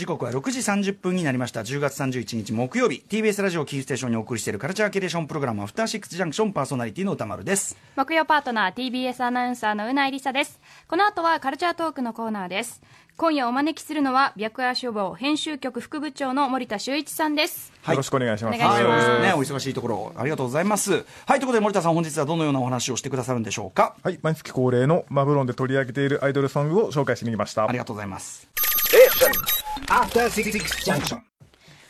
時刻は6時30分になりました。10月31日木曜日。TBS ラジオキーステーションにお送りしているカルチャーキュレーションプログラムアフターシックスジャンクションパーソナリティの歌丸です。木曜パートナー TBS アナウンサーのうないりさです。この後はカルチャートークのコーナーです。今夜お招きするのは白夜書房編集局副部長の森田修一さんです。よろしくお願いします。お願いします。はい、ね、お忙しいところありがとうございます。はい。ということで森田さん本日はどのようなお話をしてくださるんでしょうか？はい、毎月恒例のマブロンで取り上げているアイドルソングを紹介しに来ました。あり。がとうございますアフターシックスジャンクション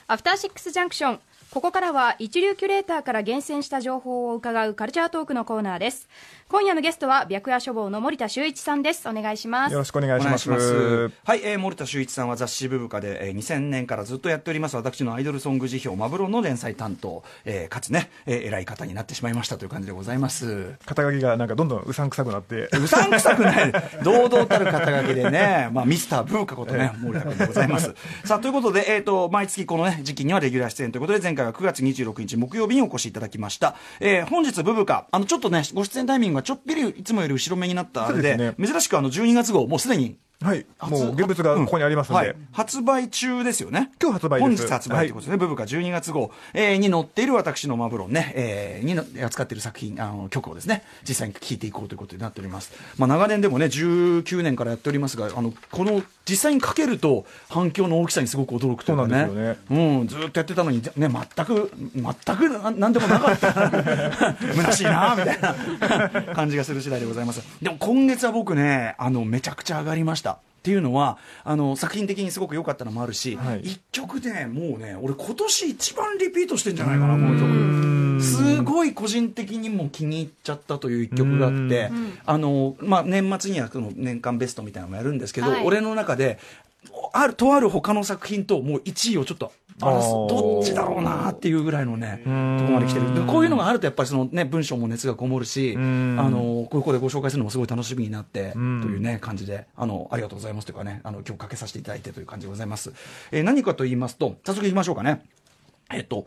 アフターシックスジャンクションここからは一流キュレーターから厳選した情報を伺うカルチャートークのコーナーです。今夜のゲストは白夜書房の森田修一さんです。お願いします。よろしくお願いします。はい、えー森田修一さんは雑誌ブブカで、えー2000年からずっとやっております。私のアイドルソング辞表マブロンの連載担当、えーかつね、えー偉い方になってしまいましたという感じでございます。肩書きがなんかどんどんうさんくさくなって。うさんくさくない、堂々たる肩書きでね、まあ、ミスターブーカことね、森田君でございます。さあ、ということで、えっ、と、毎月このね、時期にはレギュラー出演ということで、前回は9月26日木曜日にお越しいただきました。えー本日、ブブカ、あの、ちょっとね、ご出演タイミングがちょっぴりいつもより後ろ目になったあれで、そうです珍しくあの、12月号、もうすでに、はい、初もう現物がここにありますので。はい、発売中ですよね。今日発売です本日発売ということですね。ブブカ12月号、えーに載っている私のマブロンね、えーにの扱っている作品、あの、曲をですね、実際に聴いていこうということになっております。まあ、長年でもね、19年からやっておりますが、あの、この、実際にかけると反響の大きさにすごく驚くというかね。んですよねうん、ずっとやってたのに、ね、全く、全くななんでもなかった。虚しいな、みたいな感じがする次第でございます。でも今月は僕ね、あの、めちゃくちゃ上がりました。っていうのはあの作品的にすごく良かったのもあるし、はい。一曲でもうね俺今年一番リピートしてんじゃないかなこの曲。すごい個人的にも気に入っちゃったという一曲があってあの、まあ、年末にはその年間ベストみたいなのもやるんですけど、はい。俺の中であるとある他の作品ともう1位をちょっとバランスどっちだろうなっていうぐらいのねとこんまで来てる。でこういうのがあるとやっぱりその、ね、文章も熱がこもるしあん。のここでご紹介するのもすごい楽しみになってとん。いうね感じであのありがとうございますというかねあの今日かけさせていただいてという感じでございます、えー何かと言いますと早速いきましょうかね。えっと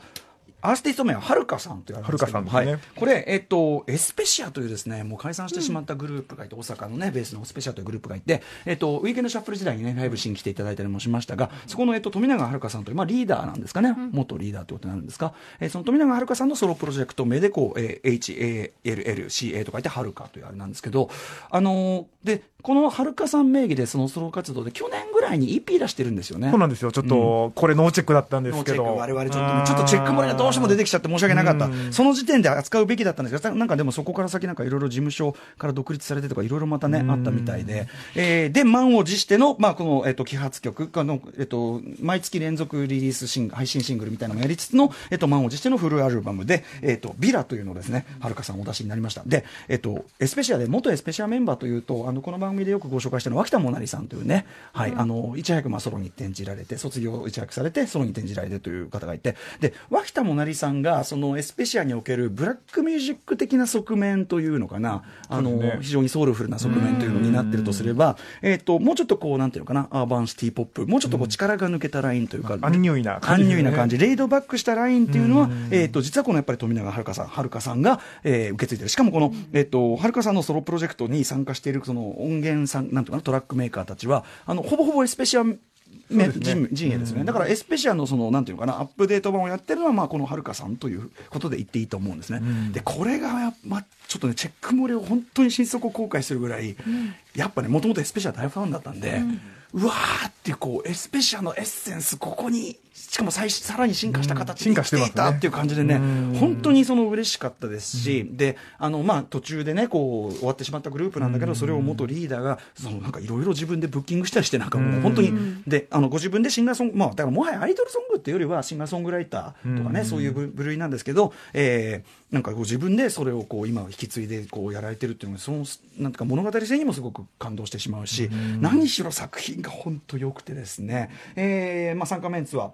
アーティスト名ははるかさんというはるかさんですね。はい、これ、えっと、エスペシアというですね、もう解散してしまったグループがいて、大阪のね、ベースのエスペシアというグループがいて、えっと、ウィーケンドシャッフル時代にね、ライブしに来ていただいたりもしましたが、そこの、えっと、富永遥さんという、まあ、リーダーなんですかね、元リーダーということになるんですか、えーその富永遥さんのソロプロジェクト名で、こう、えー HALLCA と書いて、はるかというあれなんですけど、あのーで、このはるかさん名義で、そのソロ活動で、去年ぐらいに EP 出してるんですよね。そうなんですよ。ちょっと、これノーチェックだったんですけど。ノーチェック我々ちょっとね、ちょっとチェック漏れがどうしても出てきちゃって申し訳なかった。その時点で扱うべきだったんですけど、なんかでもそこから先なんかいろいろ事務所から独立されてとかいろいろまたね、あったみたいで、えーで、満を持しての、まあ、この、えっ、と、揮発曲、あの、えっ、と、毎月連続リリースシング配信シングルみたいなのもやりつつの、えっ、と、満を持してのフルアルバムで、えっ、と、ビラというのをですね、はるかさんお出しになりました。で、えっ、と、エスペシアで、元エスペシアメンバーというと、あの、この番組でよくご紹介している脇田もなりさんというね、はい、あの、いち早くまあソロに転じられて、卒業いち早くされて、ソロに転じられてという方がいて、で、脇田もなりさんが、そのエスペシアにおけるブラックミュージック的な側面というのかな、あの、非常にソウルフルな側面というのになってるとすれば、えっ、と、もうちょっとこう、なんていうのかな、アーバンシティポップ、もうちょっとこう、力が抜けたラインというか、アンニュイなア感じですね。アンニュイな感じ、レイドバックしたラインっていうのは、えっ、と、実はこのやっぱり冨永悠香さん、悠香さんが、えー受け継いでる。しかもこの、えっ、と、悠香さんのソロプロジェクトに参加している、その音源さん、なんていうかな、トラックメーカーたちは、あの、ほぼほぼ Especia ね。陣陣営ですよね、だから Especia のそのなんていうのかなアップデート版をやってるのはまあこのはるかさんということで言っていいと思うんですね、でこれがや、ま、ちょっとねチェック漏れを本当に心底後悔するぐらい、やっぱねもともとエスペシア大ファンだったんで、うわーっていうこうエスペシアのエッセンスここにしかも最さらに進化した形で進化していたっていう感じでね、本当にその嬉しかったですし、であのまあ途中でねこう終わってしまったグループなんだけど、それを元リーダーがそのなんかいろいろ自分でブッキングしたりしてなんかもう本当に、であのご自分でシンガーソングまあだからもはやアイドルソングっていうよりはシンガーソングライターとかね、そういう部部類なんですけど、えーなんかこう自分でそれをこう今引き継いでこうやられてるっていうのがそのなんか物語性にもすごく感動してしまうし、何しろ作品が本当良くてですね、えーまあ参加メンツは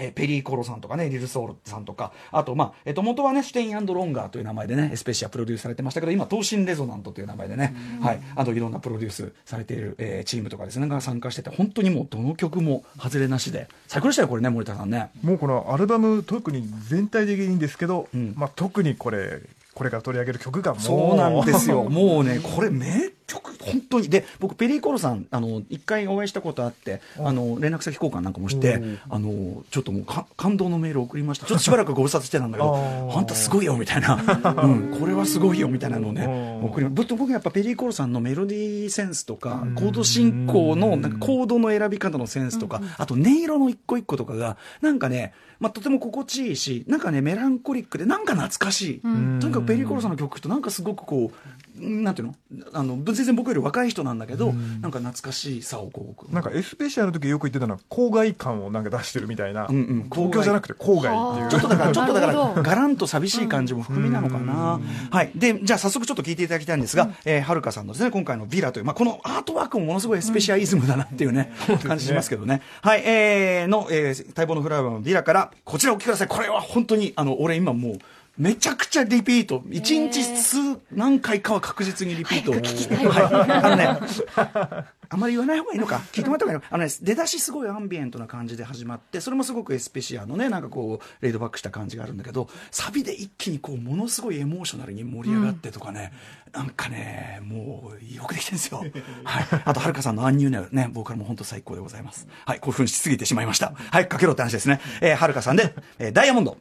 えーペリーコロさんとかね、リルソールさんとか、あと、まあ、えっ、と、元はね、シュテインロンガーという名前でね、エスペシアプロデュースされてましたけど、今、東進レゾナントという名前でね、はい、あといろんなプロデュースされている、えーチームとかですね、が参加してて、本当にもうどの曲も外れなしで、最高でしたよ、これね、森田さんね。もうこのアルバム特に全体的にいいんですけど、んまあ特にこれこれから取り上げる曲がもうそうなんですよ。もうね、これ名曲、本当に。で僕ペリーコロさんあの一回お会いしたことあってあの連絡先交換なんかもしてあのちょっともうか感動のメールを送りました。ちょっとしばらくご無沙汰してたんだけどあんたすごいよみたいな、うん、これはすごいよみたいなのをねうん。送り僕僕やっぱペリーコロさんのメロディーセンスとかコード進行のなんかコードの選び方のセンスとかあと音色の一個一個とかがなんかねまあ、とても心地いいしなんかねメランコリックでなんか懐かしい、とにかくペリーコロさんの曲ってなんかすごくこうなんていうの？あの全然僕より若い人なんだけど、なんか懐かしさをこうなんかエスペシャルの時よく言ってたのは郊外感をなんか出してるみたいな、うんうん。東京じゃなくて郊外っていう。ちょっとだから、ちょっとだから、がらんと寂しい感じも含みなのかな。はい。で、じゃあ早速ちょっと聞いていただきたいんですが、えーはるかさんのですね、今回のビラという、まあ、このアートワークもものすごいスペシャリズムだなっていうね、感じしますけどね。はい。えー、の、えー、待望のフラワーのビラから、こちらをお聞きください。これは本当に、あの、俺今もう、めちゃくちゃリピート。一日数何回かは確実にリピート。はい。あのね、あまり言わない方がいいのか、聞いてもらった方がいいのか、あのね、出だしすごいアンビエントな感じで始まって、それもすごくエスペシアのね、なんかこう、レイドバックした感じがあるんだけど、サビで一気にこう、ものすごいエモーショナルに盛り上がってとかね、なんかね、もう、よくできてるんですよ。はい。あと、はるかさんのアンニューネルね、ボーカルも本当最高でございます。はい、興奮しすぎてしまいました。はい、かけろって話ですね。えー、はるかさんで、えーダイヤモンド。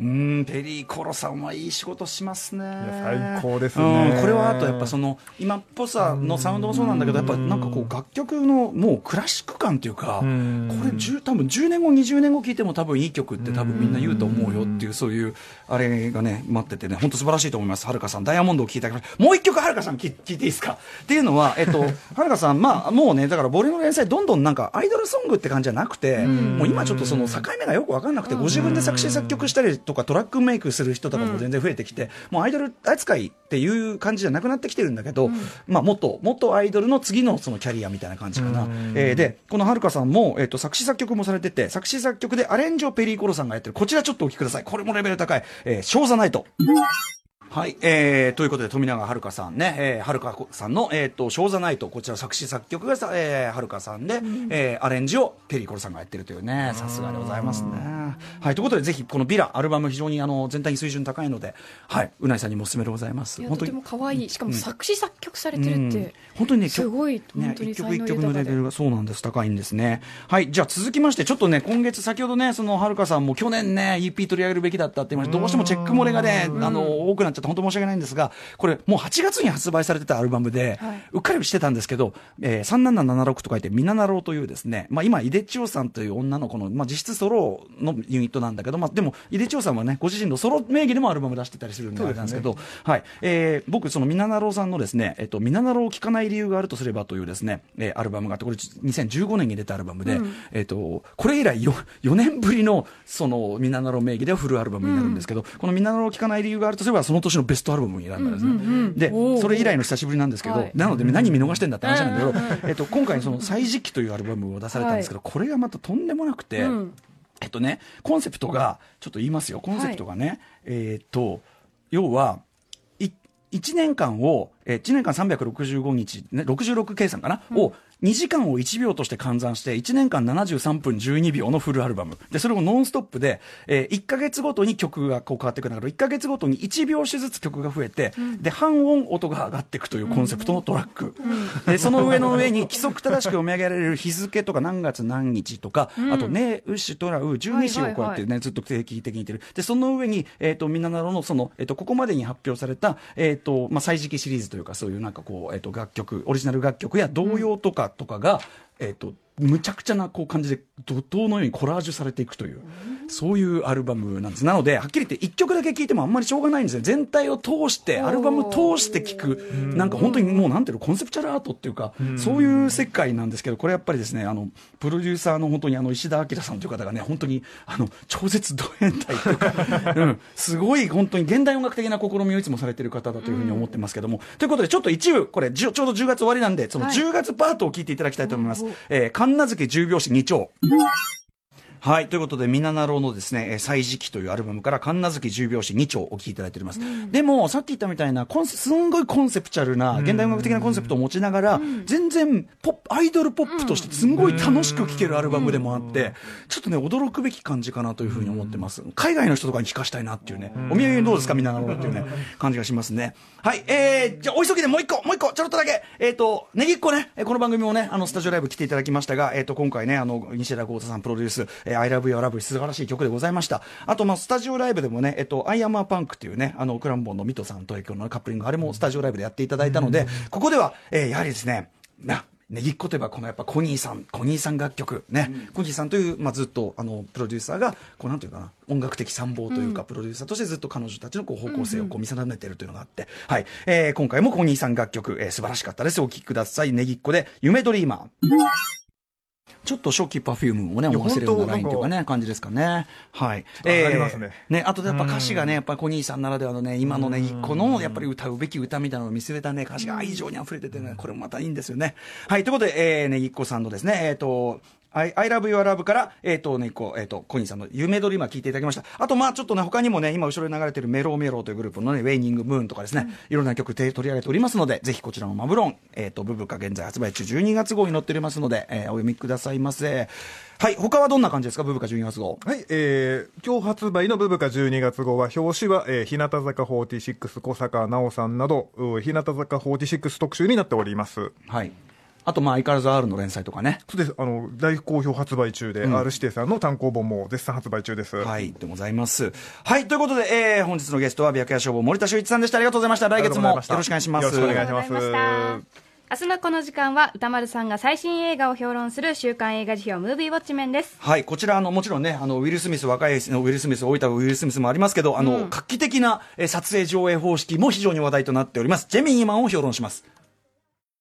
うーん、ペリーコロさんはいい仕事しますね。いや最高ですね。うん、これはあとやっぱその今っぽさのサウンドもそうなんだけど、やっぱなんかこう楽曲のもうクラシック感っていうか、これ10多分10年後20年後聴いても多分いい曲って多分みんな言うと思うよっていうそういうあれがね待っててね本当素晴らしいと思います。はるかさんダイヤモンドを聴いてあげまもう一曲はるかさん聴いていいですかっていうのは えっとはるかさんまあもうねだからボリューム連載どんどんなんかアイドルソングって感じじゃなくてもう今ちょっとその境目がよく分かんなくてご自分で作詞作曲したりとかトラックメイクする人とかも全然増えてきて、もうアイドル扱いっていう感じじゃなくなってきてるんだけど、まあ元元アイドルの次のそのキャリアみたいな感じかな、えーでこのはるかさんも、えー、と作詞作曲もされてて作詞作曲でアレンジをペリーコロさんがやってる。こちらちょっとお聞きください。これもレベル高い「えー、ショーザナイト」はい、えー、ということで富永遥さんね、えー、はるかさんの、えー、と、ショーザナイト、こちら作詞作曲がさ、えー、はるかさんで、えー、アレンジをペリーコロさんがやってるというね、さすがでございますね。はい、ということで、ぜひ、このビラ、アルバム非常にあの、全体に水準高いので、はい、うないさんにもおすすめでございます。いやとても可愛いしかも作詞作曲されてるっうん。て、本当にね、すごいね本当に一曲一曲のレベルがそうなんです高いんですね。はいじゃあ続きましてちょっとね今月先ほどねそのはるかさんも去年ね EP 取り上げるべきだったって言いました。どうしてもチェック漏れがねあの多くなっちゃって本当申し訳ないんですがこれもう8月に発売されてたアルバムで、はい。うっかりしてたんですけど、えー、3776と書いてみななろうというですねまあ今井出千代さんという女の子のまあ実質ソロのユニットなんだけどまあでも井出千代さんはねご自身のソロ名義でもアルバム出してたりするんでなんですけどはい、えー僕そのみななろうさんのですねえっとみななろうを聴かない理由があるとすればというですね、えーアルバムがあってこれ2015年に出たアルバムで、えっとこれ以来 4, 4年ぶりのそのみななろう名義ではフルアルバムになるんですけど、このみななろうを聴かない理由があるとすればその年のベストアルバムになるんですね、でおー。それ以来の久しぶりなんですけど、はい。なので何見逃してんだって話なんだけど、えっと今回その「歳時記」というアルバムを出されたんですけど、これがまたとんでもなくて、うん。えっとね、コンセプトが、ちょっと言いますよ、コンセプトがね、えーっと、要は、い1年間を、えー1年間365日、ね、66計算かな、を、2時間を1秒として換算して、1年間73分12秒のフルアルバム。で、それをノンストップで、えー1ヶ月ごとに曲がこう変わっていくんだけど、1ヶ月ごとに1拍子ずつ曲が増えて、で、半音音が上がっていくというコンセプトのトラック。で、その上の上に規則正しく読み上げられる日付とか何月何日とか、あと、ね、うし、とらう、十二支をこうやってね、ずっと定期的に言ってる。で、その上に、えっ、と、みんななろの、その、えっ、と、ここまでに発表された、えっ、と、まあ、歳時記シリーズというか、そういうなんかこう、えっ、と、楽曲、オリジナル楽曲や童謡とか、とかが、えっ、と、むちゃくちゃなこう感じで怒涛のようにコラージュされていくという、そういうアルバムなんです。なので、はっきり言って1曲だけ聴いてもあんまりしょうがないんですよ。全体を通して、アルバム通して聴く、なんか本当にもうなんていうの、コンセプチュアルアートっていうか、そういう世界なんですけど、これやっぱりですね、あの、プロデューサーの本当にあの、石田明さんという方がね、本当に、あの、超絶ド変態というか、うん、すごい本当に現代音楽的な試みをいつもされてる方だというふうに思ってますけども、ということで、ちょっと一部、これ、ちょうど10月終わりなんで、そのはい。10月パートを聞いていただきたいと思います。おえー、神奈月10拍子2丁。はい。ということで、みななろうのですね、えー歳時記というアルバムから、神奈月10拍子2丁お聴きいただいております。でも、さっき言ったみたいな、コンセすんごいコンセプチャルな、現代音楽的なコンセプトを持ちながら、全然、ポップ、アイドルポップとしてすんごい楽しく聴けるアルバムでもあって、ちょっとね、驚くべき感じかなというふうに思ってます。海外の人とかに聴かしたいなっていうね、お土産にどうですか、みななろうっていうね、感じがしますね。はい。えー、じゃあ、お急ぎでもう一個、もう一個、ちょろっとだけ、えっ、と、ねぎっこね、えーこの番組もね、あの、スタジオライブ来ていただきましたが、えっ、と、今回ね、あの、西田豪太さんプロデュース、えー、I love you, I love you 素晴らしい曲でございました。あと、まあ、スタジオライブでもね、えっ、と、I am a punk っていうね、あの、クランボンのミトさんと影響のカップリング、あれもスタジオライブでやっていただいたので、ここでは、えーやはりですね、な、 Negicco といえば、このやっぱ connie さん、 connie さん楽曲、ね、 connie さんという、まあ、ずっと、あの、プロデューサーが、こう、なんていうかな、音楽的参謀というか、プロデューサーとしてずっと彼女たちのこう方向性をこう見定めているというのがあって、はい。えー今回も connie さん楽曲、えー素晴らしかったです。お聴きください。 Negicco で、夢ドリーマー。ちょっと初期 Perfume をね、思わせるようなラインというか本ね、感じですかね。はい。上がりますねね、あとやっぱ歌詞がね、やっぱ connie さんならではのね、今のね、一個の、やっぱり歌うべき歌みたいなのを見据えたね、歌詞が愛情に溢れててね、これもまたいいんですよね。はい、ということで、えー、ねぎっこさんのですね、えっ、と、I, I love your love から、えっ、とね、こう、えっ、と、コニーさんの夢ドリーマー聞いていただきました。あと、まあちょっとね、他にもね、今後ろに流れてるメローメローというグループのね、ウェイニングムーンとかですね、いろんな曲で取り上げておりますので、ぜひこちらのマブロン、えっ、と、ブブカ現在発売中12月号に載っておりますので、えーお読みくださいませ。はい、他はどんな感じですか、ブブカ12月号。はい、えー、今日発売のブブカ12月号は、表紙は、えー、日向坂46、小坂奈緒さんなど、う日向坂46特集になっております。はい。あと、まあ、相変わらず R の連載とかね。そうです。あの、大好評発売中で、R 指定さんの単行本も絶賛発売中です。はい、でございます。はい、ということで、えー、本日のゲストは、白夜消防森田修一さんでした。ありがとうございました。来月もよろしくお願いします。よろしくお願いします明日のこの時間は歌丸さんが最新映画を評論する週刊映画辞表ムービーウォッチメンですはい、こちら、あの、もちろんね、あの、ウィル・スミス、若いのウィル・スミス、老いたウィル・スミスもありますけど、あの、画期的な、えー撮影上映方式も非常に話題となっております。ジェミニーマンを評論します。